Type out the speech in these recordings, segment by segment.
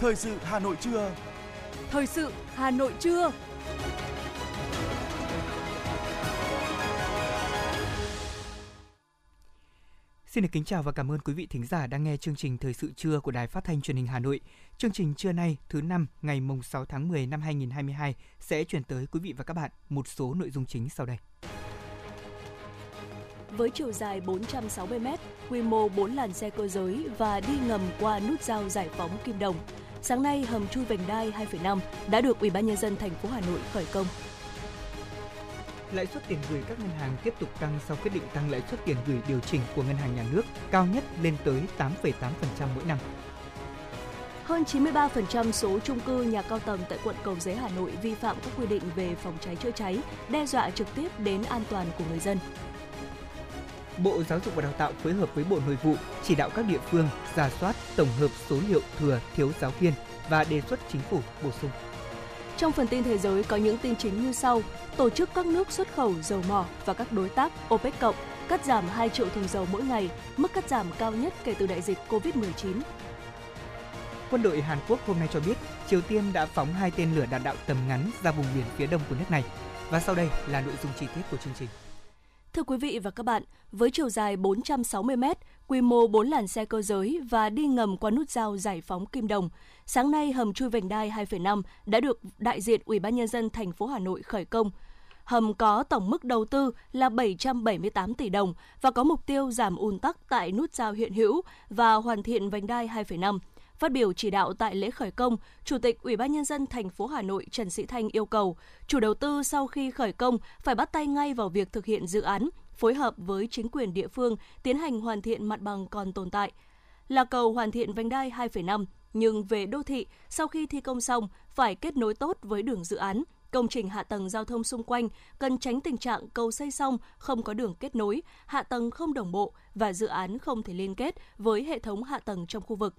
Thời sự Hà Nội trưa. Thời sự Hà Nội trưa. Xin được kính chào và cảm ơn quý vị thính giả đang nghe chương trình Thời sự trưa của Đài Phát thanh Truyền hình Hà Nội. Chương trình trưa nay, thứ năm, ngày mùng 6 tháng 10 năm 2022 sẽ chuyển tới quý vị và các bạn một số nội dung chính sau đây. Với chiều dài 460 m, quy mô 4 làn xe cơ giới và đi ngầm qua nút giao giải phóng Kim Đồng. Sáng nay, hầm chui vành đai 2,5 đã được Ủy ban nhân dân thành phố Hà Nội khởi công lãi suất tiền gửi các ngân hàng tiếp tục tăng sau quyết định tăng lãi suất tiền gửi điều chỉnh của ngân hàng nhà nước cao nhất lên tới 8,8% mỗi năm. Hơn 93% số chung cư nhà cao tầng tại quận Cầu Giấy Hà Nội vi phạm các quy định về phòng cháy chữa cháy, đe dọa trực tiếp đến an toàn của người dân. Bộ Giáo dục và Đào tạo phối hợp với Bộ Nội vụ chỉ đạo các địa phương giả soát tổng hợp số liệu thừa thiếu giáo viên và đề xuất chính phủ bổ sung. Trong phần tin thế giới có những tin chính như sau. Tổ chức các nước xuất khẩu dầu mỏ và các đối tác OPEC cộng cắt giảm 2 triệu thùng dầu mỗi ngày, mức cắt giảm cao nhất kể từ đại dịch COVID-19. Quân đội Hàn Quốc hôm nay cho biết Triều Tiên đã phóng hai tên lửa đạn đạo tầm ngắn ra vùng biển phía đông của nước này. Và sau đây là nội dung chi tiết của chương trình. Thưa quý vị và các bạn, với chiều dài 460 m, quy mô 4 làn xe cơ giới và đi ngầm qua nút giao giải phóng Kim Đồng, sáng nay hầm chui vành đai 2,5 đã được đại diện Ủy ban nhân dân thành phố Hà Nội khởi công. Hầm có tổng mức đầu tư là 778 tỷ đồng và có mục tiêu giảm ùn tắc tại nút giao hiện hữu và hoàn thiện vành đai 2,5. Phát biểu chỉ đạo tại lễ khởi công, Chủ tịch Ủy ban nhân dân thành phố Hà Nội Trần Sĩ Thanh yêu cầu chủ đầu tư sau khi khởi công phải bắt tay ngay vào việc thực hiện dự án, phối hợp với chính quyền địa phương tiến hành hoàn thiện mặt bằng còn tồn tại. Là cầu hoàn thiện vành đai 2,5, nhưng về đô thị, sau khi thi công xong phải kết nối tốt với đường dự án, công trình hạ tầng giao thông xung quanh cần tránh tình trạng cầu xây xong không có đường kết nối, hạ tầng không đồng bộ và dự án không thể liên kết với hệ thống hạ tầng trong khu vực.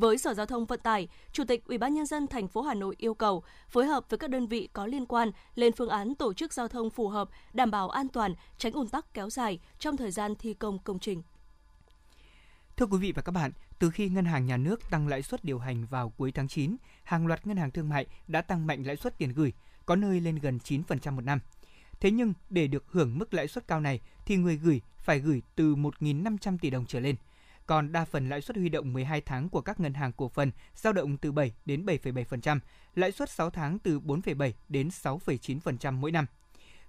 Với Sở Giao thông Vận tải, Chủ tịch Ủy ban nhân dân thành phố Hà Nội yêu cầu phối hợp với các đơn vị có liên quan lên phương án tổ chức giao thông phù hợp, đảm bảo an toàn, tránh ùn tắc kéo dài trong thời gian thi công công trình. Thưa quý vị và các bạn, từ khi Ngân hàng Nhà nước tăng lãi suất điều hành vào cuối tháng 9, hàng loạt ngân hàng thương mại đã tăng mạnh lãi suất tiền gửi, có nơi lên gần 9% một năm. Thế nhưng, để được hưởng mức lãi suất cao này thì người gửi phải gửi từ 1.500 tỷ đồng trở lên – còn đa phần lãi suất huy động 12 tháng của các ngân hàng cổ phần dao động từ 7 đến 7,7%, lãi suất 6 tháng từ 4,7 đến 6,9% mỗi năm.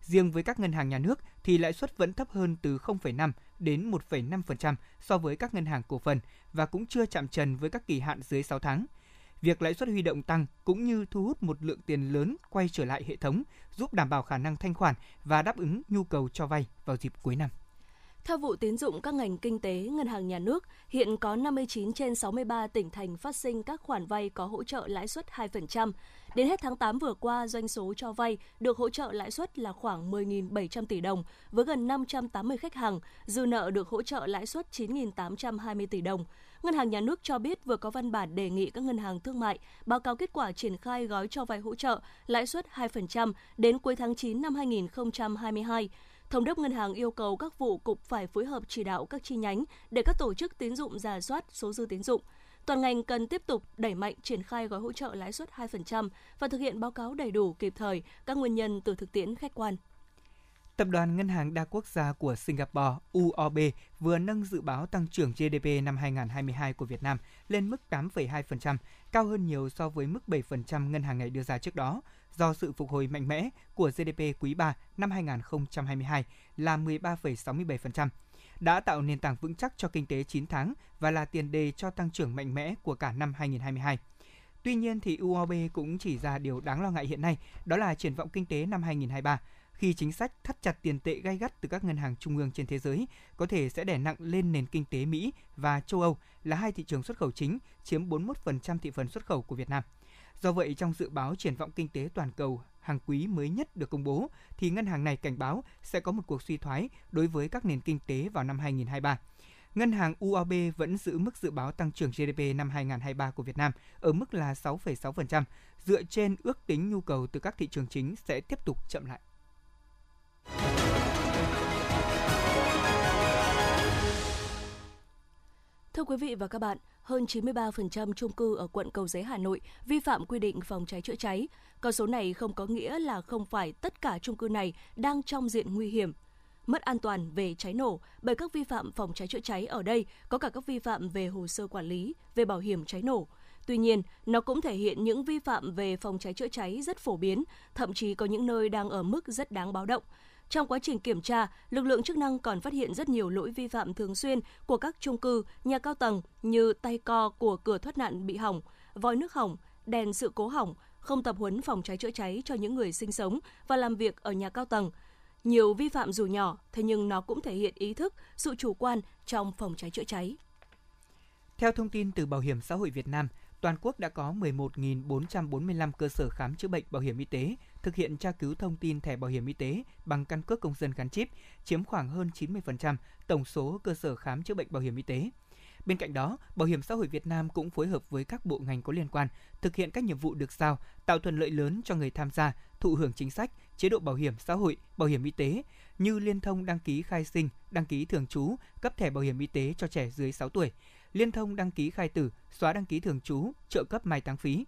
Riêng với các ngân hàng nhà nước thì lãi suất vẫn thấp hơn từ 0,5 đến 1,5% so với các ngân hàng cổ phần và cũng chưa chạm trần với các kỳ hạn dưới 6 tháng. Việc lãi suất huy động tăng cũng như thu hút một lượng tiền lớn quay trở lại hệ thống, giúp đảm bảo khả năng thanh khoản và đáp ứng nhu cầu cho vay vào dịp cuối năm. Theo vụ tín dụng các ngành kinh tế, ngân hàng nhà nước, hiện có 59 trên 63 tỉnh thành phát sinh các khoản vay có hỗ trợ lãi suất 2%. Đến hết tháng 8 vừa qua, doanh số cho vay được hỗ trợ lãi suất là khoảng 10.700 tỷ đồng, với gần 580 khách hàng, dư nợ được hỗ trợ lãi suất 9.820 tỷ đồng. Ngân hàng Nhà nước cho biết vừa có văn bản đề nghị các ngân hàng thương mại báo cáo kết quả triển khai gói cho vay hỗ trợ lãi suất 2% đến cuối tháng 9 năm 2022. Thống đốc ngân hàng yêu cầu các vụ cục phải phối hợp chỉ đạo các chi nhánh để các tổ chức tín dụng giả soát số dư tín dụng. Toàn ngành cần tiếp tục đẩy mạnh triển khai gói hỗ trợ lãi suất 2% và thực hiện báo cáo đầy đủ kịp thời các nguyên nhân từ thực tiễn khách quan. Tập đoàn Ngân hàng Đa Quốc gia của Singapore UOB vừa nâng dự báo tăng trưởng GDP năm 2022 của Việt Nam lên mức 8,2%, cao hơn nhiều so với mức 7% ngân hàng này đưa ra trước đó, do sự phục hồi mạnh mẽ của GDP quý 3 năm 2022 là 13,67%, đã tạo nền tảng vững chắc cho kinh tế 9 tháng và là tiền đề cho tăng trưởng mạnh mẽ của cả năm 2022. Tuy nhiên thì UOB cũng chỉ ra điều đáng lo ngại hiện nay, đó là triển vọng kinh tế năm 2023 khi chính sách thắt chặt tiền tệ gay gắt từ các ngân hàng trung ương trên thế giới có thể sẽ đè nặng lên nền kinh tế Mỹ và châu Âu là hai thị trường xuất khẩu chính chiếm 41% thị phần xuất khẩu của Việt Nam. Do vậy, trong dự báo triển vọng kinh tế toàn cầu hàng quý mới nhất được công bố, thì ngân hàng này cảnh báo sẽ có một cuộc suy thoái đối với các nền kinh tế vào năm 2023. Ngân hàng UOB vẫn giữ mức dự báo tăng trưởng GDP năm 2023 của Việt Nam ở mức là 6,6%, dựa trên ước tính nhu cầu từ các thị trường chính sẽ tiếp tục chậm lại. Thưa quý vị và các bạn, hơn 93% chung cư ở quận Cầu Giấy Hà Nội vi phạm quy định phòng cháy chữa cháy. Con số này không có nghĩa là không phải tất cả chung cư này đang trong diện nguy hiểm mất an toàn về cháy nổ bởi các vi phạm phòng cháy chữa cháy ở đây có cả các vi phạm về hồ sơ quản lý, về bảo hiểm cháy nổ. Tuy nhiên, nó cũng thể hiện những vi phạm về phòng cháy chữa cháy rất phổ biến, thậm chí có những nơi đang ở mức rất đáng báo động. Trong quá trình kiểm tra, lực lượng chức năng còn phát hiện rất nhiều lỗi vi phạm thường xuyên của các chung cư, nhà cao tầng như tay co của cửa thoát nạn bị hỏng, vòi nước hỏng, đèn sự cố hỏng, không tập huấn phòng cháy chữa cháy cho những người sinh sống và làm việc ở nhà cao tầng. Nhiều vi phạm dù nhỏ, thế nhưng nó cũng thể hiện ý thức, sự chủ quan trong phòng cháy chữa cháy. Theo thông tin từ Bảo hiểm xã hội Việt Nam, toàn quốc đã có 11.445 cơ sở khám chữa bệnh bảo hiểm y tế thực hiện tra cứu thông tin thẻ bảo hiểm y tế bằng căn cước công dân gắn chip, chiếm khoảng hơn 90% tổng số cơ sở khám chữa bệnh bảo hiểm y tế. Bên cạnh đó, Bảo hiểm xã hội Việt Nam cũng phối hợp với các bộ ngành có liên quan thực hiện các nhiệm vụ được giao, tạo thuận lợi lớn cho người tham gia thụ hưởng chính sách, chế độ bảo hiểm xã hội, bảo hiểm y tế như liên thông đăng ký khai sinh, đăng ký thường trú, cấp thẻ bảo hiểm y tế cho trẻ dưới 6 tuổi, liên thông đăng ký khai tử, xóa đăng ký thường trú, trợ cấp mai táng phí,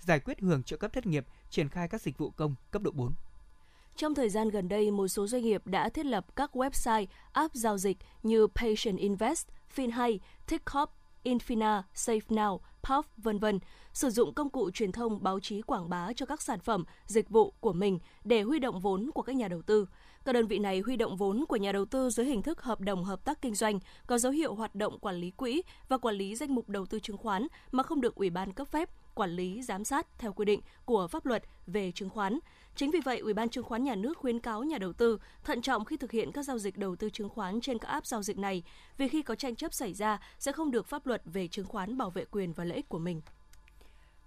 giải quyết hưởng trợ cấp thất nghiệp, triển khai các dịch vụ công cấp độ 4. Trong thời gian gần đây, một số doanh nghiệp đã thiết lập các website, app giao dịch như Patient Invest, FinHay, TickCop, Infina, SafeNow, Puff, vân vân, sử dụng công cụ truyền thông báo chí quảng bá cho các sản phẩm, dịch vụ của mình để huy động vốn của các nhà đầu tư. Các đơn vị này huy động vốn của nhà đầu tư dưới hình thức hợp đồng hợp tác kinh doanh, có dấu hiệu hoạt động quản lý quỹ và quản lý danh mục đầu tư chứng khoán mà không được Ủy ban cấp phép, quản lý giám sát theo quy định của pháp luật về chứng khoán. Chính vì vậy, Ủy ban chứng khoán nhà nước khuyến cáo nhà đầu tư thận trọng khi thực hiện các giao dịch đầu tư chứng khoán trên các app giao dịch này, vì khi có tranh chấp xảy ra sẽ không được pháp luật về chứng khoán bảo vệ quyền và lợi ích của mình.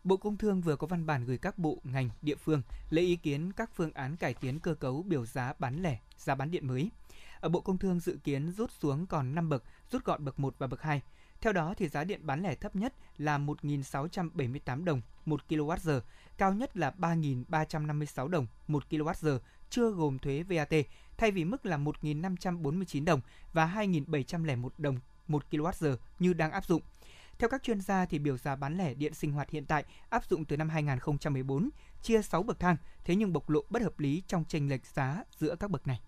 Bộ Công Thương vừa có văn bản gửi các bộ, ngành, địa phương lấy ý kiến các phương án cải tiến cơ cấu biểu giá bán lẻ, giá bán điện mới. Ở Bộ Công Thương dự kiến rút xuống còn 5 bậc, rút gọn bậc 1 và bậc 2. Theo đó thì giá điện bán lẻ thấp nhất là 1.678 đồng 1 kWh, cao nhất là 3.356 đồng 1 kWh, chưa gồm thuế VAT, thay vì mức là 1.549 đồng và 2.701 đồng 1 kWh như đang áp dụng. Theo các chuyên gia thì biểu giá bán lẻ điện sinh hoạt hiện tại áp dụng từ năm 2014, chia 6 bậc thang, thế nhưng bộc lộ bất hợp lý trong chênh lệch giá giữa các bậc này.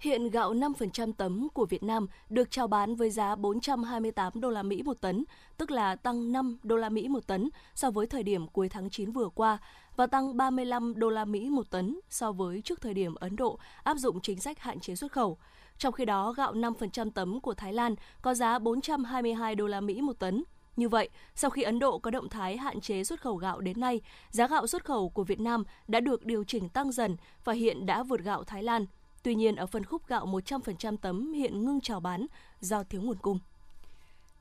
Hiện gạo 5% tấm của Việt Nam được chào bán với giá 428 đô la Mỹ một tấn, tức là tăng 5 đô la Mỹ một tấn so với thời điểm cuối tháng 9 vừa qua và tăng 35 đô la Mỹ một tấn so với trước thời điểm Ấn Độ áp dụng chính sách hạn chế xuất khẩu. Trong khi đó, gạo 5% tấm của Thái Lan có giá 422 đô la Mỹ một tấn. Như vậy, sau khi Ấn Độ có động thái hạn chế xuất khẩu gạo đến nay, giá gạo xuất khẩu của Việt Nam đã được điều chỉnh tăng dần và hiện đã vượt gạo Thái Lan. Tuy nhiên, ở phân khúc gạo 100% tấm hiện ngưng chào bán do thiếu nguồn cung.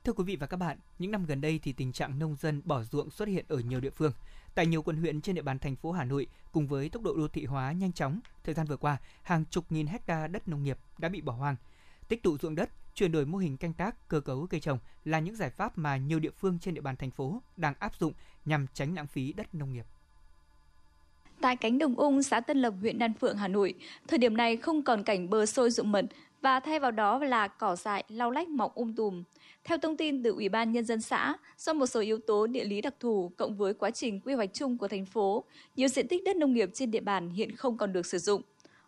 Thưa quý vị và các bạn, những năm gần đây thì tình trạng nông dân bỏ ruộng xuất hiện ở nhiều địa phương. Tại nhiều quận huyện trên địa bàn thành phố Hà Nội, cùng với tốc độ đô thị hóa nhanh chóng, thời gian vừa qua, hàng chục nghìn hecta đất nông nghiệp đã bị bỏ hoang. Tích tụ ruộng đất, chuyển đổi mô hình canh tác, cơ cấu cây trồng là những giải pháp mà nhiều địa phương trên địa bàn thành phố đang áp dụng nhằm tránh lãng phí đất nông nghiệp. Tại cánh đồng ung, xã Tân Lập, huyện Đan Phượng, Hà Nội, thời điểm này không còn cảnh bờ sôi rụng mật và thay vào đó là cỏ dại, lau lách mọc um tùm. Theo thông tin từ Ủy ban Nhân dân xã, do một số yếu tố địa lý đặc thù cộng với quá trình quy hoạch chung của thành phố, nhiều diện tích đất nông nghiệp trên địa bàn hiện không còn được sử dụng.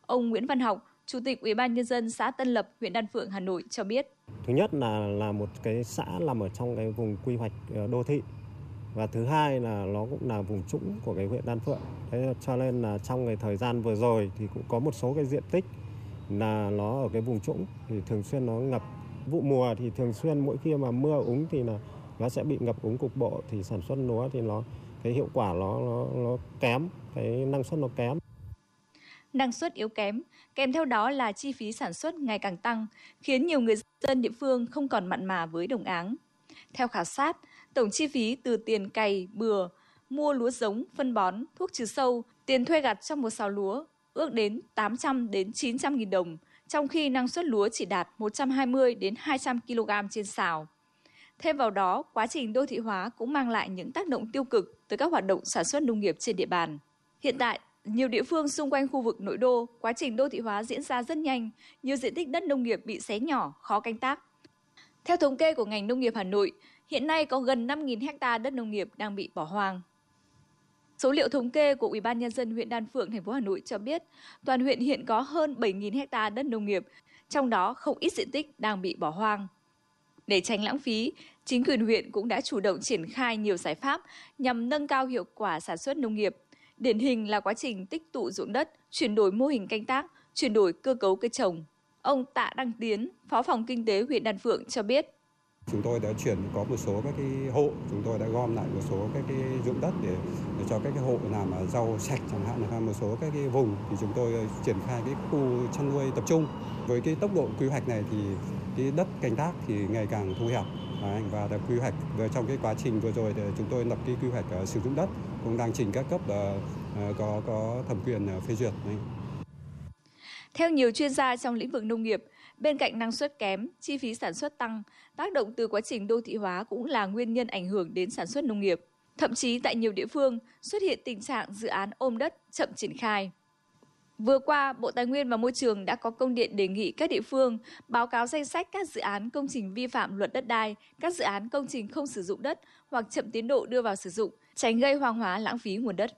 Ông Nguyễn Văn Học, Chủ tịch Ủy ban Nhân dân xã Tân Lập, huyện Đan Phượng, Hà Nội cho biết. Thứ nhất là là một cái xã nằm ở trong cái vùng quy hoạch ờ, đô thị và thứ hai là nó cũng là vùng trũng của cái huyện Đan Phượng. Thế cho nên là trong cái thời gian vừa rồi thì cũng có một số cái diện tích là nó ở cái vùng trũng thì thường xuyên nó ngập. Vụ mùa thì thường xuyên mỗi khi mà mưa úng thì là nó sẽ bị ngập úng cục bộ thì sản xuất lúa thì nó cái hiệu quả nó nó nó kém, cái năng suất nó kém. Năng suất yếu kém, kèm theo đó là chi phí sản xuất ngày càng tăng, khiến nhiều người dân địa phương không còn mặn mà với đồng áng. Theo khảo sát, tổng chi phí từ tiền cày, bừa, mua lúa giống, phân bón, thuốc trừ sâu, tiền thuê gặt trong một sào lúa ước đến 800 đến 900 nghìn đồng, trong khi năng suất lúa chỉ đạt 120 đến 200 kg trên sào. Thêm vào đó, quá trình đô thị hóa cũng mang lại những tác động tiêu cực tới các hoạt động sản xuất nông nghiệp trên địa bàn. Hiện tại, nhiều địa phương xung quanh khu vực nội đô, quá trình đô thị hóa diễn ra rất nhanh, nhiều diện tích đất nông nghiệp bị xé nhỏ, khó canh tác. Theo thống kê của ngành nông nghiệp Hà Nội, hiện nay có gần 5.000 hecta đất nông nghiệp đang bị bỏ hoang. Số liệu thống kê của Ủy ban nhân dân huyện Đan Phượng, thành phố Hà Nội cho biết, toàn huyện hiện có hơn 7.000 hecta đất nông nghiệp, trong đó không ít diện tích đang bị bỏ hoang. Để tránh lãng phí, chính quyền huyện cũng đã chủ động triển khai nhiều giải pháp nhằm nâng cao hiệu quả sản xuất nông nghiệp. Điển hình là quá trình tích tụ ruộng đất, chuyển đổi mô hình canh tác, chuyển đổi cơ cấu cây trồng. Ông Tạ Đăng Tiến, Phó phòng Kinh tế huyện Đan Phượng cho biết. Chúng tôi đã chuyển có một số các cái hộ, chúng tôi đã gom lại một số các cái dụng đất để, để cho các cái hộ làm rau sạch chẳng hạn là một số các cái vùng thì chúng tôi ờ, triển khai cái khu chăn nuôi tập trung. Với cái tốc độ quy hoạch này thì cái đất canh tác thì ngày càng thu hẹp và đã quy hoạch và trong cái quá trình vừa rồi thì chúng tôi lập cái quy hoạch uh, sử dụng đất cũng đang trình các cấp uh, có có thẩm quyền uh, phê duyệt. Theo nhiều chuyên gia trong lĩnh vực nông nghiệp, bên cạnh năng suất kém, chi phí sản xuất tăng, tác động từ quá trình đô thị hóa cũng là nguyên nhân ảnh hưởng đến sản xuất nông nghiệp. Thậm chí tại nhiều địa phương xuất hiện tình trạng dự án ôm đất chậm triển khai. Vừa qua, Bộ Tài nguyên và Môi trường đã có công điện đề nghị các địa phương báo cáo danh sách các dự án công trình vi phạm luật đất đai, các dự án công trình không sử dụng đất hoặc chậm tiến độ đưa vào sử dụng, tránh gây hoang hóa lãng phí nguồn đất.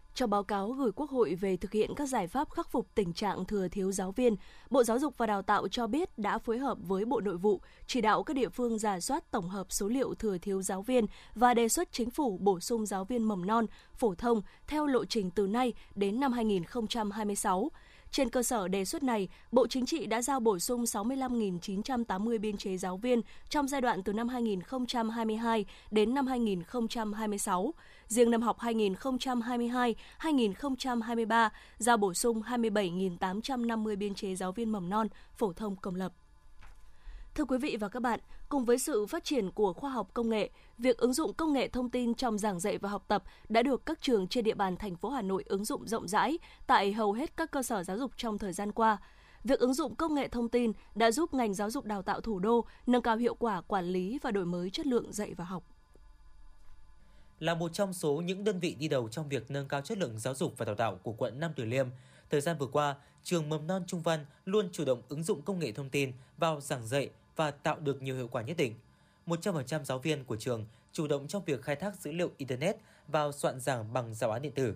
trong báo cáo gửi Quốc hội về thực hiện các giải pháp khắc phục tình trạng thừa thiếu giáo viên, Bộ Giáo dục và Đào tạo cho biết đã phối hợp với Bộ Nội vụ chỉ đạo các địa phương giả soát tổng hợp số liệu thừa thiếu giáo viên và đề xuất chính phủ bổ sung giáo viên mầm non, phổ thông theo lộ trình từ nay đến năm 2026 trên cơ sở đề xuất này, Bộ Chính trị đã giao bổ sung 65.980 biên chế giáo viên trong giai đoạn từ năm 2022 đến năm 2026. Riêng năm học 2022-2023 giao bổ sung 27.850 biên chế giáo viên mầm non, phổ thông công lập. Thưa quý vị và các bạn, cùng với sự phát triển của khoa học công nghệ, việc ứng dụng công nghệ thông tin trong giảng dạy và học tập đã được các trường trên địa bàn thành phố Hà Nội ứng dụng rộng rãi tại hầu hết các cơ sở giáo dục trong thời gian qua. Việc ứng dụng công nghệ thông tin đã giúp ngành giáo dục đào tạo thủ đô nâng cao hiệu quả quản lý và đổi mới chất lượng dạy và học. Là một trong số những đơn vị đi đầu trong việc nâng cao chất lượng giáo dục và đào tạo của quận Nam Từ Liêm, thời gian vừa qua, trường mầm non Trung Văn luôn chủ động ứng dụng công nghệ thông tin vào giảng dạy và tạo được nhiều hiệu quả nhất định. 100% giáo viên của trường chủ động trong việc khai thác dữ liệu Internet vào soạn giảng bằng giáo án điện tử.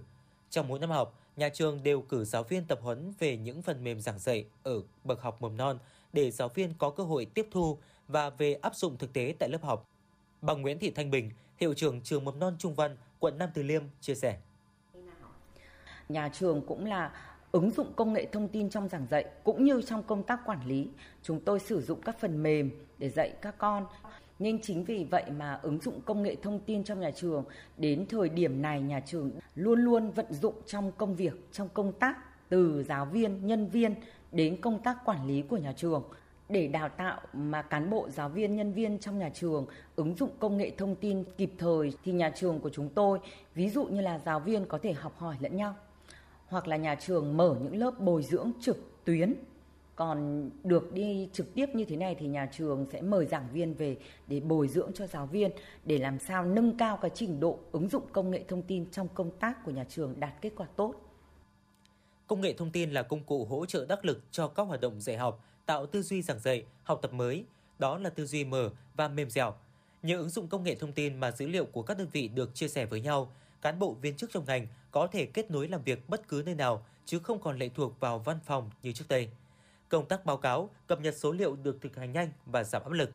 Trong mỗi năm học, nhà trường đều cử giáo viên tập huấn về những phần mềm giảng dạy ở bậc học mầm non để giáo viên có cơ hội tiếp thu và về áp dụng thực tế tại lớp học. Bà Nguyễn Thị Thanh Bình, hiệu trưởng trường mầm non Trung Văn, quận Nam Từ Liêm chia sẻ. Nhà trường cũng là ứng dụng công nghệ thông tin trong giảng dạy cũng như trong công tác quản lý. Chúng tôi sử dụng các phần mềm để dạy các con. Nhưng chính vì vậy mà ứng dụng công nghệ thông tin trong nhà trường đến thời điểm này nhà trường luôn luôn vận dụng trong công việc, trong công tác từ giáo viên, nhân viên đến công tác quản lý của nhà trường để đào tạo mà cán bộ giáo viên nhân viên trong nhà trường ứng dụng công nghệ thông tin kịp thời thì nhà trường của chúng tôi ví dụ như là giáo viên có thể học hỏi lẫn nhau hoặc là nhà trường mở những lớp bồi dưỡng trực tuyến còn được đi trực tiếp như thế này thì nhà trường sẽ mời giảng viên về để bồi dưỡng cho giáo viên để làm sao nâng cao cái trình độ ứng dụng công nghệ thông tin trong công tác của nhà trường đạt kết quả tốt. Công nghệ thông tin là công cụ hỗ trợ đắc lực cho các hoạt động dạy học, tạo tư duy giảng dạy, học tập mới, đó là tư duy mở và mềm dẻo. Nhờ ứng dụng công nghệ thông tin mà dữ liệu của các đơn vị được chia sẻ với nhau, cán bộ viên chức trong ngành có thể kết nối làm việc bất cứ nơi nào chứ không còn lệ thuộc vào văn phòng như trước đây. Công tác báo cáo, cập nhật số liệu được thực hành nhanh và giảm áp lực.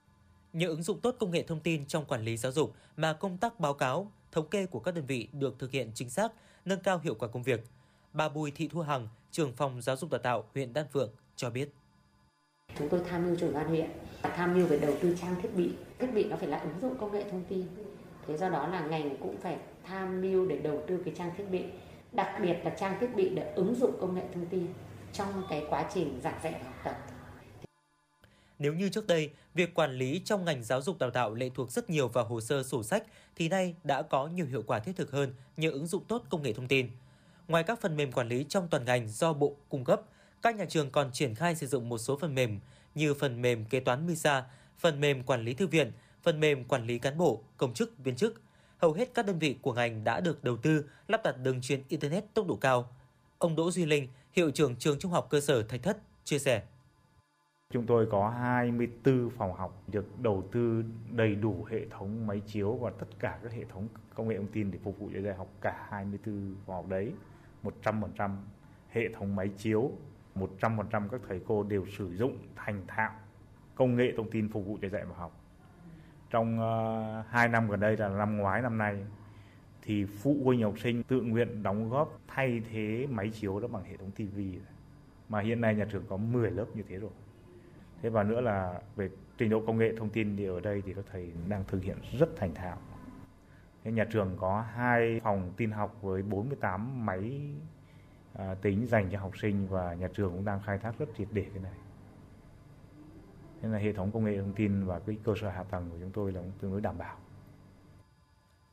Nhờ ứng dụng tốt công nghệ thông tin trong quản lý giáo dục mà công tác báo cáo, thống kê của các đơn vị được thực hiện chính xác, nâng cao hiệu quả công việc. Bà Bùi Thị Thu Hằng, trưởng phòng giáo dục đào tạo huyện Đan Phượng cho biết. Chúng tôi tham mưu cho ban huyện, tham mưu về đầu tư trang thiết bị. Thiết bị nó phải là ứng dụng công nghệ thông tin. Thế do đó là ngành cũng phải tham mưu để đầu tư cái trang thiết bị đặc biệt là trang thiết bị để ứng dụng công nghệ thông tin trong cái quá trình giảng dạy và học tập. Nếu như trước đây, việc quản lý trong ngành giáo dục đào tạo lệ thuộc rất nhiều vào hồ sơ sổ sách, thì nay đã có nhiều hiệu quả thiết thực hơn nhờ ứng dụng tốt công nghệ thông tin. Ngoài các phần mềm quản lý trong toàn ngành do Bộ cung cấp, các nhà trường còn triển khai sử dụng một số phần mềm như phần mềm kế toán MISA, phần mềm quản lý thư viện, phần mềm quản lý cán bộ, công chức, viên chức. Hầu hết các đơn vị của ngành đã được đầu tư lắp đặt đường truyền Internet tốc độ cao. Ông Đỗ Duy Linh, hiệu trưởng trường trung học cơ sở Thạch Thất, chia sẻ. Chúng tôi có 24 phòng học được đầu tư đầy đủ hệ thống máy chiếu và tất cả các hệ thống công nghệ thông tin để phục vụ cho dạy học cả 24 phòng học đấy. 100% hệ thống máy chiếu, 100% các thầy cô đều sử dụng thành thạo công nghệ thông tin phục vụ cho dạy và học. Trong ờ, uh, 2 năm gần đây là năm ngoái năm nay thì phụ huynh học sinh tự nguyện đóng góp thay thế máy chiếu đó bằng hệ thống tivi mà hiện nay nhà trường có 10 lớp như thế rồi. Thế và nữa là về trình độ công nghệ thông tin thì ở đây thì các thầy đang thực hiện rất thành thạo. Thế nhà trường có hai phòng tin học với 48 máy à, tính dành cho học sinh và nhà trường cũng đang khai thác rất triệt để cái này nên là hệ thống công nghệ thông tin và cái cơ sở hạ tầng của chúng tôi là cũng tương đối đảm bảo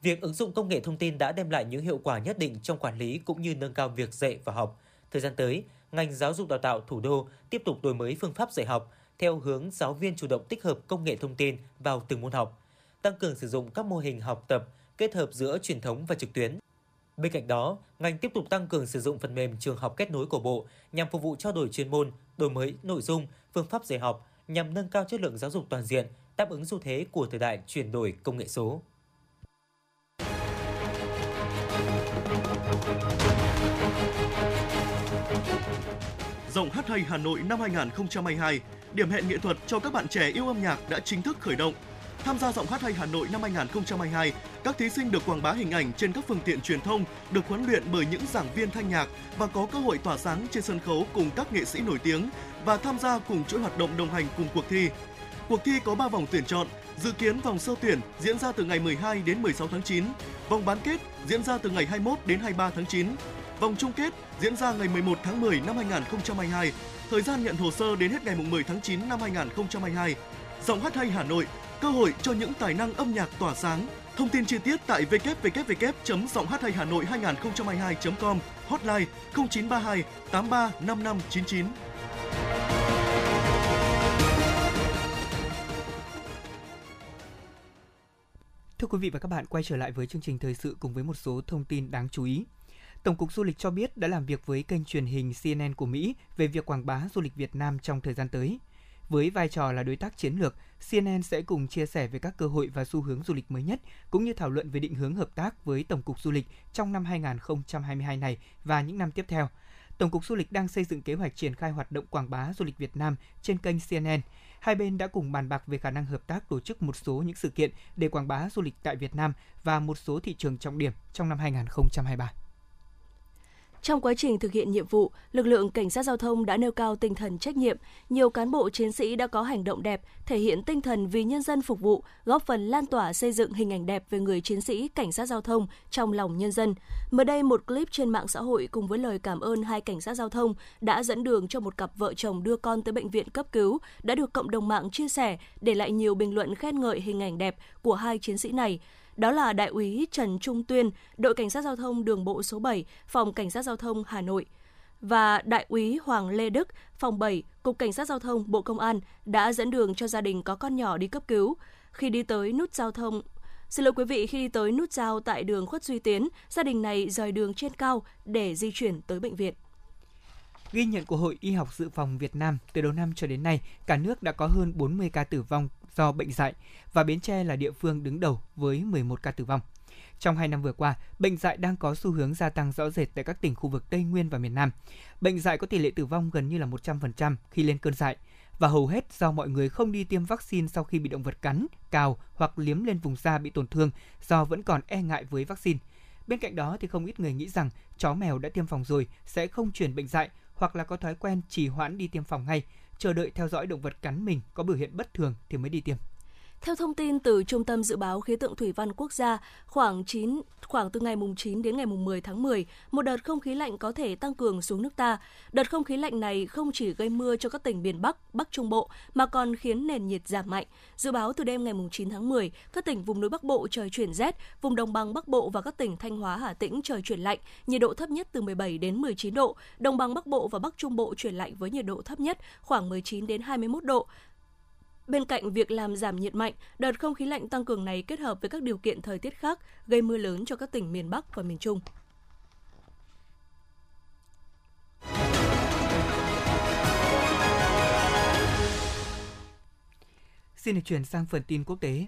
Việc ứng dụng công nghệ thông tin đã đem lại những hiệu quả nhất định trong quản lý cũng như nâng cao việc dạy và học. Thời gian tới, ngành giáo dục đào tạo thủ đô tiếp tục đổi mới phương pháp dạy học theo hướng giáo viên chủ động tích hợp công nghệ thông tin vào từng môn học, tăng cường sử dụng các mô hình học tập kết hợp giữa truyền thống và trực tuyến. Bên cạnh đó, ngành tiếp tục tăng cường sử dụng phần mềm trường học kết nối của Bộ nhằm phục vụ trao đổi chuyên môn, đổi mới nội dung, phương pháp dạy học nhằm nâng cao chất lượng giáo dục toàn diện, đáp ứng xu thế của thời đại chuyển đổi công nghệ số. Rộng hát hay Hà Nội năm 2022, điểm hẹn nghệ thuật cho các bạn trẻ yêu âm nhạc đã chính thức khởi động. Tham gia giọng hát hay Hà Nội năm 2022, các thí sinh được quảng bá hình ảnh trên các phương tiện truyền thông, được huấn luyện bởi những giảng viên thanh nhạc và có cơ hội tỏa sáng trên sân khấu cùng các nghệ sĩ nổi tiếng và tham gia cùng chuỗi hoạt động đồng hành cùng cuộc thi. Cuộc thi có 3 vòng tuyển chọn, dự kiến vòng sơ tuyển diễn ra từ ngày 12 đến 16 tháng 9, vòng bán kết diễn ra từ ngày 21 đến 23 tháng 9 Vòng chung kết diễn ra ngày 11 tháng 10 năm 2022, thời gian nhận hồ sơ đến hết ngày 10 tháng 9 năm 2022. Giọng hát hay Hà Nội, cơ hội cho những tài năng âm nhạc tỏa sáng. Thông tin chi tiết tại www.giọng hát hay Hà Nội 2022.com, hotline 0932 83 5599. Thưa quý vị và các bạn, quay trở lại với chương trình thời sự cùng với một số thông tin đáng chú ý. Tổng cục Du lịch cho biết đã làm việc với kênh truyền hình CNN của Mỹ về việc quảng bá du lịch Việt Nam trong thời gian tới. Với vai trò là đối tác chiến lược, CNN sẽ cùng chia sẻ về các cơ hội và xu hướng du lịch mới nhất, cũng như thảo luận về định hướng hợp tác với Tổng cục Du lịch trong năm 2022 này và những năm tiếp theo. Tổng cục Du lịch đang xây dựng kế hoạch triển khai hoạt động quảng bá du lịch Việt Nam trên kênh CNN. Hai bên đã cùng bàn bạc về khả năng hợp tác tổ chức một số những sự kiện để quảng bá du lịch tại Việt Nam và một số thị trường trọng điểm trong năm 2023. Trong quá trình thực hiện nhiệm vụ, lực lượng cảnh sát giao thông đã nêu cao tinh thần trách nhiệm, nhiều cán bộ chiến sĩ đã có hành động đẹp, thể hiện tinh thần vì nhân dân phục vụ, góp phần lan tỏa xây dựng hình ảnh đẹp về người chiến sĩ cảnh sát giao thông trong lòng nhân dân. Mới đây một clip trên mạng xã hội cùng với lời cảm ơn hai cảnh sát giao thông đã dẫn đường cho một cặp vợ chồng đưa con tới bệnh viện cấp cứu đã được cộng đồng mạng chia sẻ, để lại nhiều bình luận khen ngợi hình ảnh đẹp của hai chiến sĩ này. Đó là Đại úy Trần Trung Tuyên, đội cảnh sát giao thông đường bộ số 7, phòng cảnh sát giao thông Hà Nội và Đại úy Hoàng Lê Đức, phòng 7, Cục Cảnh sát Giao thông Bộ Công an đã dẫn đường cho gia đình có con nhỏ đi cấp cứu. Khi đi tới nút giao thông Xin lỗi quý vị, khi đi tới nút giao tại đường Khuất Duy Tiến, gia đình này rời đường trên cao để di chuyển tới bệnh viện. Ghi nhận của Hội Y học Dự phòng Việt Nam, từ đầu năm cho đến nay, cả nước đã có hơn 40 ca tử vong do bệnh dạy và Bến Tre là địa phương đứng đầu với 11 ca tử vong. Trong hai năm vừa qua, bệnh dạy đang có xu hướng gia tăng rõ rệt tại các tỉnh khu vực Tây Nguyên và miền Nam. Bệnh dạy có tỷ lệ tử vong gần như là 100% khi lên cơn dại và hầu hết do mọi người không đi tiêm vaccine sau khi bị động vật cắn, cào hoặc liếm lên vùng da bị tổn thương do vẫn còn e ngại với vaccine. Bên cạnh đó thì không ít người nghĩ rằng chó mèo đã tiêm phòng rồi sẽ không truyền bệnh dạy hoặc là có thói quen trì hoãn đi tiêm phòng ngay, chờ đợi theo dõi động vật cắn mình có biểu hiện bất thường thì mới đi tiêm. Theo thông tin từ Trung tâm Dự báo Khí tượng Thủy văn Quốc gia, khoảng 9 khoảng từ ngày mùng 9 đến ngày mùng 10 tháng 10, một đợt không khí lạnh có thể tăng cường xuống nước ta. Đợt không khí lạnh này không chỉ gây mưa cho các tỉnh miền Bắc, Bắc Trung Bộ mà còn khiến nền nhiệt giảm mạnh. Dự báo từ đêm ngày mùng 9 tháng 10, các tỉnh vùng núi Bắc Bộ trời chuyển rét, vùng đồng bằng Bắc Bộ và các tỉnh Thanh Hóa, Hà Tĩnh trời chuyển lạnh, nhiệt độ thấp nhất từ 17 đến 19 độ, đồng bằng Bắc Bộ và Bắc Trung Bộ chuyển lạnh với nhiệt độ thấp nhất khoảng 19 đến 21 độ. Bên cạnh việc làm giảm nhiệt mạnh, đợt không khí lạnh tăng cường này kết hợp với các điều kiện thời tiết khác gây mưa lớn cho các tỉnh miền Bắc và miền Trung. Xin được chuyển sang phần tin quốc tế.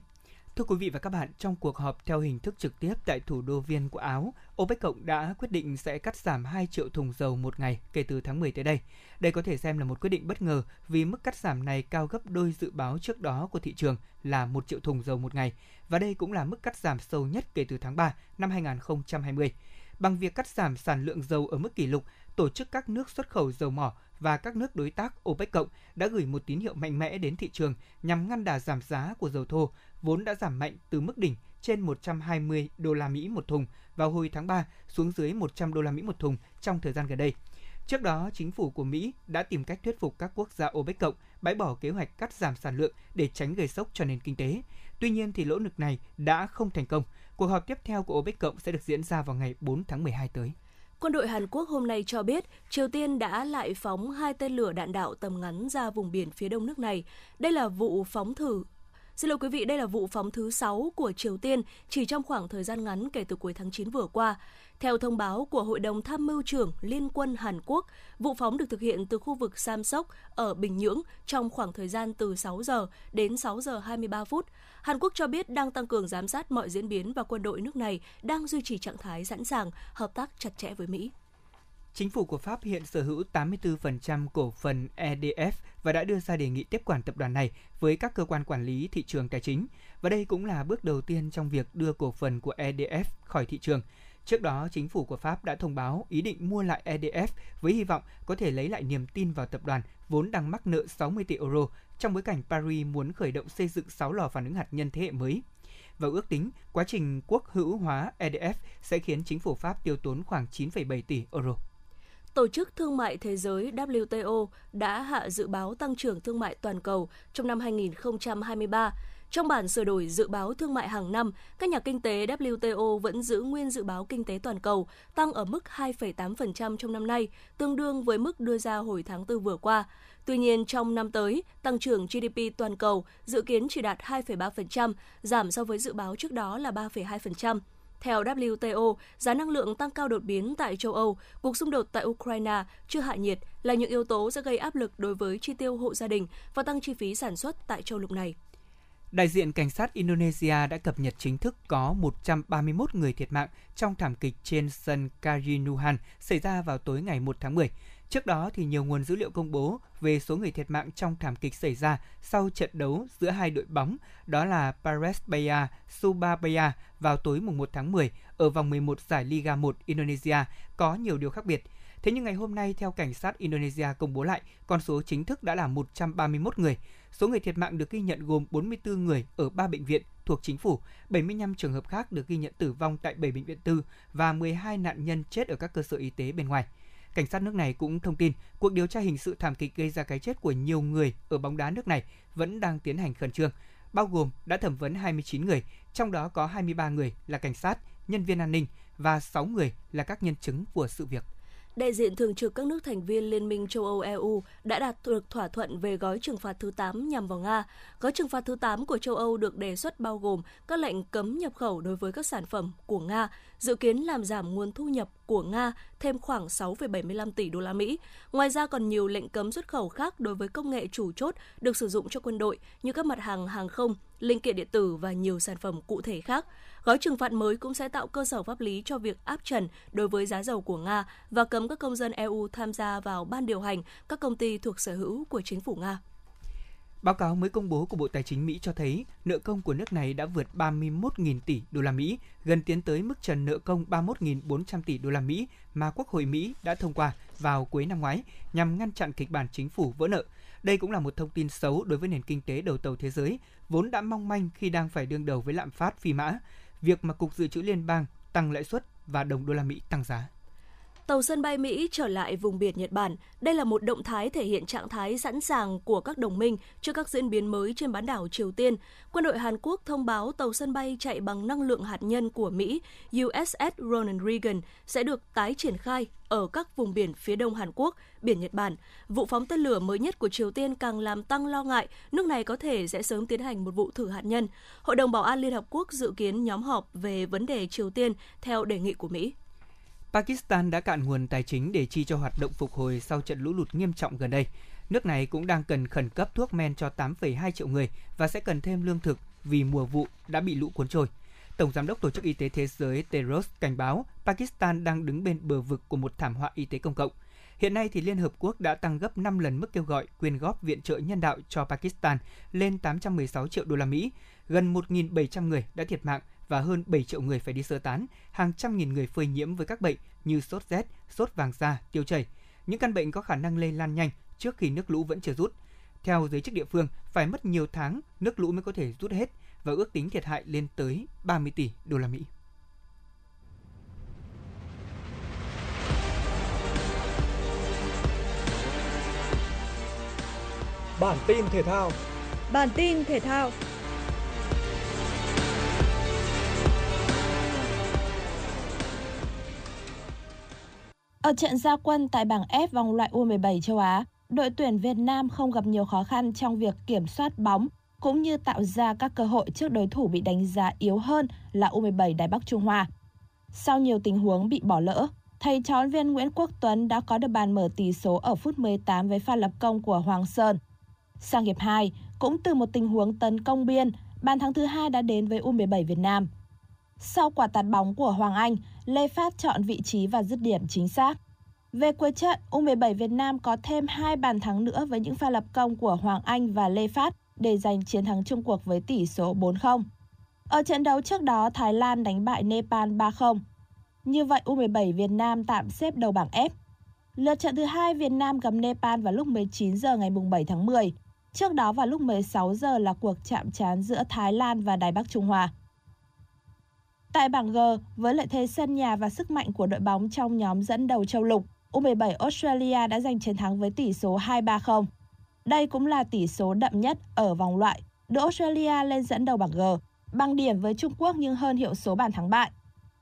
Thưa quý vị và các bạn, trong cuộc họp theo hình thức trực tiếp tại thủ đô Viên của Áo, OPEC Cộng đã quyết định sẽ cắt giảm 2 triệu thùng dầu một ngày kể từ tháng 10 tới đây. Đây có thể xem là một quyết định bất ngờ vì mức cắt giảm này cao gấp đôi dự báo trước đó của thị trường là 1 triệu thùng dầu một ngày. Và đây cũng là mức cắt giảm sâu nhất kể từ tháng 3 năm 2020. Bằng việc cắt giảm sản lượng dầu ở mức kỷ lục, tổ chức các nước xuất khẩu dầu mỏ và các nước đối tác OPEC cộng đã gửi một tín hiệu mạnh mẽ đến thị trường nhằm ngăn đà giảm giá của dầu thô vốn đã giảm mạnh từ mức đỉnh trên 120 đô la Mỹ một thùng vào hồi tháng 3 xuống dưới 100 đô la Mỹ một thùng trong thời gian gần đây. Trước đó, chính phủ của Mỹ đã tìm cách thuyết phục các quốc gia OPEC cộng bãi bỏ kế hoạch cắt giảm sản lượng để tránh gây sốc cho nền kinh tế. Tuy nhiên thì nỗ lực này đã không thành công. Cuộc họp tiếp theo của OPEC cộng sẽ được diễn ra vào ngày 4 tháng 12 tới. Quân đội Hàn Quốc hôm nay cho biết Triều Tiên đã lại phóng hai tên lửa đạn đạo tầm ngắn ra vùng biển phía đông nước này. Đây là vụ phóng thử Xin lỗi quý vị, đây là vụ phóng thứ 6 của Triều Tiên chỉ trong khoảng thời gian ngắn kể từ cuối tháng 9 vừa qua. Theo thông báo của Hội đồng Tham mưu trưởng Liên quân Hàn Quốc, vụ phóng được thực hiện từ khu vực Samsok ở Bình Nhưỡng trong khoảng thời gian từ 6 giờ đến 6 giờ 23 phút. Hàn Quốc cho biết đang tăng cường giám sát mọi diễn biến và quân đội nước này đang duy trì trạng thái sẵn sàng hợp tác chặt chẽ với Mỹ. Chính phủ của Pháp hiện sở hữu 84% cổ phần EDF và đã đưa ra đề nghị tiếp quản tập đoàn này với các cơ quan quản lý thị trường tài chính. Và đây cũng là bước đầu tiên trong việc đưa cổ phần của EDF khỏi thị trường. Trước đó, chính phủ của Pháp đã thông báo ý định mua lại EDF với hy vọng có thể lấy lại niềm tin vào tập đoàn vốn đang mắc nợ 60 tỷ euro trong bối cảnh Paris muốn khởi động xây dựng 6 lò phản ứng hạt nhân thế hệ mới. Và ước tính quá trình quốc hữu hóa EDF sẽ khiến chính phủ Pháp tiêu tốn khoảng 9,7 tỷ euro. Tổ chức Thương mại Thế giới WTO đã hạ dự báo tăng trưởng thương mại toàn cầu trong năm 2023. Trong bản sửa đổi dự báo thương mại hàng năm, các nhà kinh tế WTO vẫn giữ nguyên dự báo kinh tế toàn cầu tăng ở mức 2,8% trong năm nay, tương đương với mức đưa ra hồi tháng 4 vừa qua. Tuy nhiên, trong năm tới, tăng trưởng GDP toàn cầu dự kiến chỉ đạt 2,3%, giảm so với dự báo trước đó là 3,2%. Theo WTO, giá năng lượng tăng cao đột biến tại châu Âu, cuộc xung đột tại Ukraine chưa hạ nhiệt là những yếu tố sẽ gây áp lực đối với chi tiêu hộ gia đình và tăng chi phí sản xuất tại châu lục này. Đại diện cảnh sát Indonesia đã cập nhật chính thức có 131 người thiệt mạng trong thảm kịch trên sân Karinuhan xảy ra vào tối ngày 1 tháng 10. Trước đó thì nhiều nguồn dữ liệu công bố về số người thiệt mạng trong thảm kịch xảy ra sau trận đấu giữa hai đội bóng đó là Paresbaya Subabaya vào tối mùng 1 tháng 10 ở vòng 11 giải Liga 1 Indonesia có nhiều điều khác biệt. Thế nhưng ngày hôm nay, theo cảnh sát Indonesia công bố lại, con số chính thức đã là 131 người. Số người thiệt mạng được ghi nhận gồm 44 người ở 3 bệnh viện thuộc chính phủ, 75 trường hợp khác được ghi nhận tử vong tại 7 bệnh viện tư và 12 nạn nhân chết ở các cơ sở y tế bên ngoài. Cảnh sát nước này cũng thông tin cuộc điều tra hình sự thảm kịch gây ra cái chết của nhiều người ở bóng đá nước này vẫn đang tiến hành khẩn trương, bao gồm đã thẩm vấn 29 người, trong đó có 23 người là cảnh sát, nhân viên an ninh và 6 người là các nhân chứng của sự việc đại diện thường trực các nước thành viên Liên minh châu Âu EU đã đạt được thỏa thuận về gói trừng phạt thứ 8 nhằm vào Nga. Gói trừng phạt thứ 8 của châu Âu được đề xuất bao gồm các lệnh cấm nhập khẩu đối với các sản phẩm của Nga, dự kiến làm giảm nguồn thu nhập của Nga thêm khoảng 6,75 tỷ đô la Mỹ. Ngoài ra còn nhiều lệnh cấm xuất khẩu khác đối với công nghệ chủ chốt được sử dụng cho quân đội như các mặt hàng hàng không, linh kiện điện tử và nhiều sản phẩm cụ thể khác. Gói trừng phạt mới cũng sẽ tạo cơ sở pháp lý cho việc áp trần đối với giá dầu của Nga và cấm các công dân EU tham gia vào ban điều hành các công ty thuộc sở hữu của chính phủ Nga. Báo cáo mới công bố của Bộ Tài chính Mỹ cho thấy nợ công của nước này đã vượt 31.000 tỷ đô la Mỹ, gần tiến tới mức trần nợ công 31.400 tỷ đô la Mỹ mà Quốc hội Mỹ đã thông qua vào cuối năm ngoái nhằm ngăn chặn kịch bản chính phủ vỡ nợ. Đây cũng là một thông tin xấu đối với nền kinh tế đầu tàu thế giới, vốn đã mong manh khi đang phải đương đầu với lạm phát phi mã. Việc mà Cục Dự trữ Liên bang tăng lãi suất và đồng đô la Mỹ tăng giá tàu sân bay Mỹ trở lại vùng biển Nhật Bản. Đây là một động thái thể hiện trạng thái sẵn sàng của các đồng minh trước các diễn biến mới trên bán đảo Triều Tiên. Quân đội Hàn Quốc thông báo tàu sân bay chạy bằng năng lượng hạt nhân của Mỹ USS Ronald Reagan sẽ được tái triển khai ở các vùng biển phía đông Hàn Quốc, biển Nhật Bản. Vụ phóng tên lửa mới nhất của Triều Tiên càng làm tăng lo ngại nước này có thể sẽ sớm tiến hành một vụ thử hạt nhân. Hội đồng Bảo an Liên Hợp Quốc dự kiến nhóm họp về vấn đề Triều Tiên theo đề nghị của Mỹ. Pakistan đã cạn nguồn tài chính để chi cho hoạt động phục hồi sau trận lũ lụt nghiêm trọng gần đây. Nước này cũng đang cần khẩn cấp thuốc men cho 8,2 triệu người và sẽ cần thêm lương thực vì mùa vụ đã bị lũ cuốn trôi. Tổng giám đốc Tổ chức Y tế Thế giới Tedros cảnh báo Pakistan đang đứng bên bờ vực của một thảm họa y tế công cộng. Hiện nay thì Liên Hợp Quốc đã tăng gấp 5 lần mức kêu gọi quyên góp viện trợ nhân đạo cho Pakistan lên 816 triệu đô la Mỹ. Gần 1.700 người đã thiệt mạng và hơn 7 triệu người phải đi sơ tán, hàng trăm nghìn người phơi nhiễm với các bệnh như sốt rét, sốt vàng da, tiêu chảy. Những căn bệnh có khả năng lây lan nhanh trước khi nước lũ vẫn chưa rút. Theo giới chức địa phương, phải mất nhiều tháng nước lũ mới có thể rút hết và ước tính thiệt hại lên tới 30 tỷ đô la Mỹ. Bản tin thể thao Bản tin thể thao Ở trận gia quân tại bảng F vòng loại U17 châu Á, đội tuyển Việt Nam không gặp nhiều khó khăn trong việc kiểm soát bóng cũng như tạo ra các cơ hội trước đối thủ bị đánh giá yếu hơn là U17 Đài Bắc Trung Hoa. Sau nhiều tình huống bị bỏ lỡ, thầy trò viên Nguyễn Quốc Tuấn đã có được bàn mở tỷ số ở phút 18 với pha lập công của Hoàng Sơn. Sang hiệp 2, cũng từ một tình huống tấn công biên, bàn thắng thứ hai đã đến với U17 Việt Nam. Sau quả tạt bóng của Hoàng Anh, Lê Phát chọn vị trí và dứt điểm chính xác. Về cuối trận, U17 Việt Nam có thêm hai bàn thắng nữa với những pha lập công của Hoàng Anh và Lê Phát để giành chiến thắng chung cuộc với tỷ số 4-0. Ở trận đấu trước đó, Thái Lan đánh bại Nepal 3-0. Như vậy, U17 Việt Nam tạm xếp đầu bảng F. Lượt trận thứ hai Việt Nam gặp Nepal vào lúc 19 giờ ngày 7 tháng 10. Trước đó vào lúc 16 giờ là cuộc chạm trán giữa Thái Lan và Đài Bắc Trung Hoa. Tại bảng G, với lợi thế sân nhà và sức mạnh của đội bóng trong nhóm dẫn đầu châu lục, U17 Australia đã giành chiến thắng với tỷ số 2-3-0. Đây cũng là tỷ số đậm nhất ở vòng loại, đưa Australia lên dẫn đầu bảng G, bằng điểm với Trung Quốc nhưng hơn hiệu số bàn thắng bại.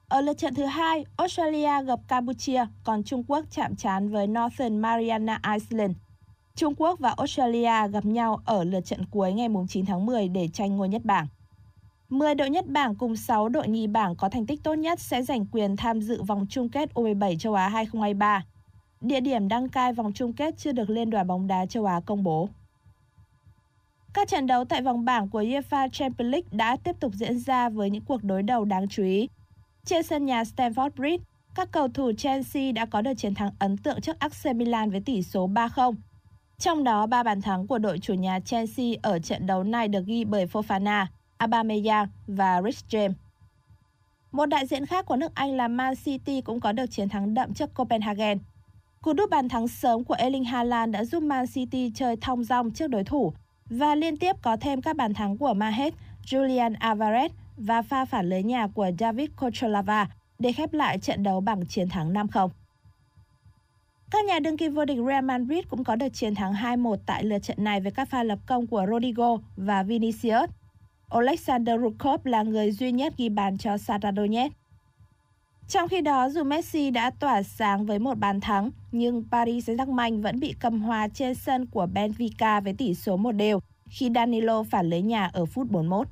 Ở lượt trận thứ hai, Australia gặp Campuchia, còn Trung Quốc chạm trán với Northern Mariana Island. Trung Quốc và Australia gặp nhau ở lượt trận cuối ngày 9 tháng 10 để tranh ngôi nhất bảng. 10 đội nhất bảng cùng 6 đội nhì bảng có thành tích tốt nhất sẽ giành quyền tham dự vòng chung kết U17 châu Á 2023. Địa điểm đăng cai vòng chung kết chưa được Liên đoàn bóng đá châu Á công bố. Các trận đấu tại vòng bảng của UEFA Champions League đã tiếp tục diễn ra với những cuộc đối đầu đáng chú ý. Trên sân nhà Stamford Bridge, các cầu thủ Chelsea đã có được chiến thắng ấn tượng trước AC Milan với tỷ số 3-0. Trong đó, ba bàn thắng của đội chủ nhà Chelsea ở trận đấu này được ghi bởi Fofana, Aubameyang và Rich James. Một đại diện khác của nước Anh là Man City cũng có được chiến thắng đậm trước Copenhagen. Cú đúp bàn thắng sớm của Erling Haaland đã giúp Man City chơi thong dong trước đối thủ và liên tiếp có thêm các bàn thắng của Mahrez, Julian Alvarez và pha phản lưới nhà của David Kocholava để khép lại trận đấu bằng chiến thắng 5-0. Các nhà đương kim vô địch Real Madrid cũng có được chiến thắng 2-1 tại lượt trận này với các pha lập công của Rodrigo và Vinicius. Alexander Rukov là người duy nhất ghi bàn cho Shakhtar Donetsk. Trong khi đó, dù Messi đã tỏa sáng với một bàn thắng, nhưng Paris Saint-Germain vẫn bị cầm hòa trên sân của Benfica với tỷ số một đều khi Danilo phản lưới nhà ở phút 41.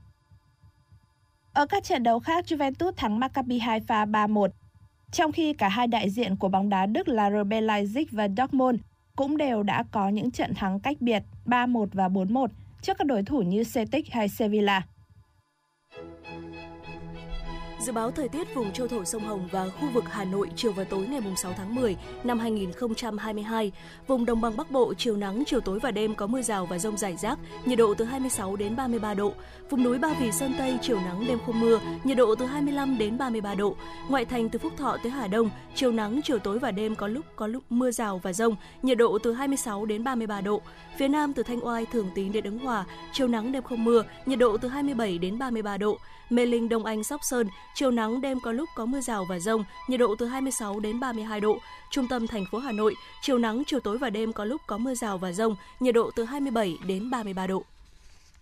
Ở các trận đấu khác, Juventus thắng Maccabi Haifa 3-1, trong khi cả hai đại diện của bóng đá Đức là RB Leipzig và Dortmund cũng đều đã có những trận thắng cách biệt 3-1 và 4-1 trước các đối thủ như Celtic hay Sevilla. Dự báo thời tiết vùng châu thổ sông Hồng và khu vực Hà Nội chiều và tối ngày 6 tháng 10 năm 2022. Vùng đồng bằng Bắc Bộ chiều nắng, chiều tối và đêm có mưa rào và rông rải rác, nhiệt độ từ 26 đến 33 độ. Vùng núi Ba Vì Sơn Tây chiều nắng, đêm không mưa, nhiệt độ từ 25 đến 33 độ. Ngoại thành từ Phúc Thọ tới Hà Đông, chiều nắng, chiều tối và đêm có lúc có lúc mưa rào và rông, nhiệt độ từ 26 đến 33 độ. Phía Nam từ Thanh Oai, Thường Tín đến Ứng Hòa, chiều nắng đêm không mưa, nhiệt độ từ 27 đến 33 độ. Mê Linh, Đông Anh, Sóc Sơn, chiều nắng đêm có lúc có mưa rào và rông, nhiệt độ từ 26 đến 32 độ. Trung tâm thành phố Hà Nội, chiều nắng, chiều tối và đêm có lúc có mưa rào và rông, nhiệt độ từ 27 đến 33 độ.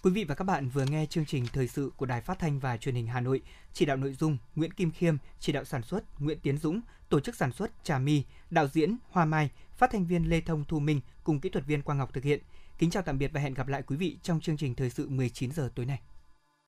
Quý vị và các bạn vừa nghe chương trình thời sự của Đài Phát thanh và Truyền hình Hà Nội, chỉ đạo nội dung Nguyễn Kim Khiêm, chỉ đạo sản xuất Nguyễn Tiến Dũng, tổ chức sản xuất Trà My, đạo diễn Hoa Mai, phát thanh viên Lê Thông Thu Minh cùng kỹ thuật viên Quang Ngọc thực hiện. Kính chào tạm biệt và hẹn gặp lại quý vị trong chương trình thời sự 19 giờ tối nay.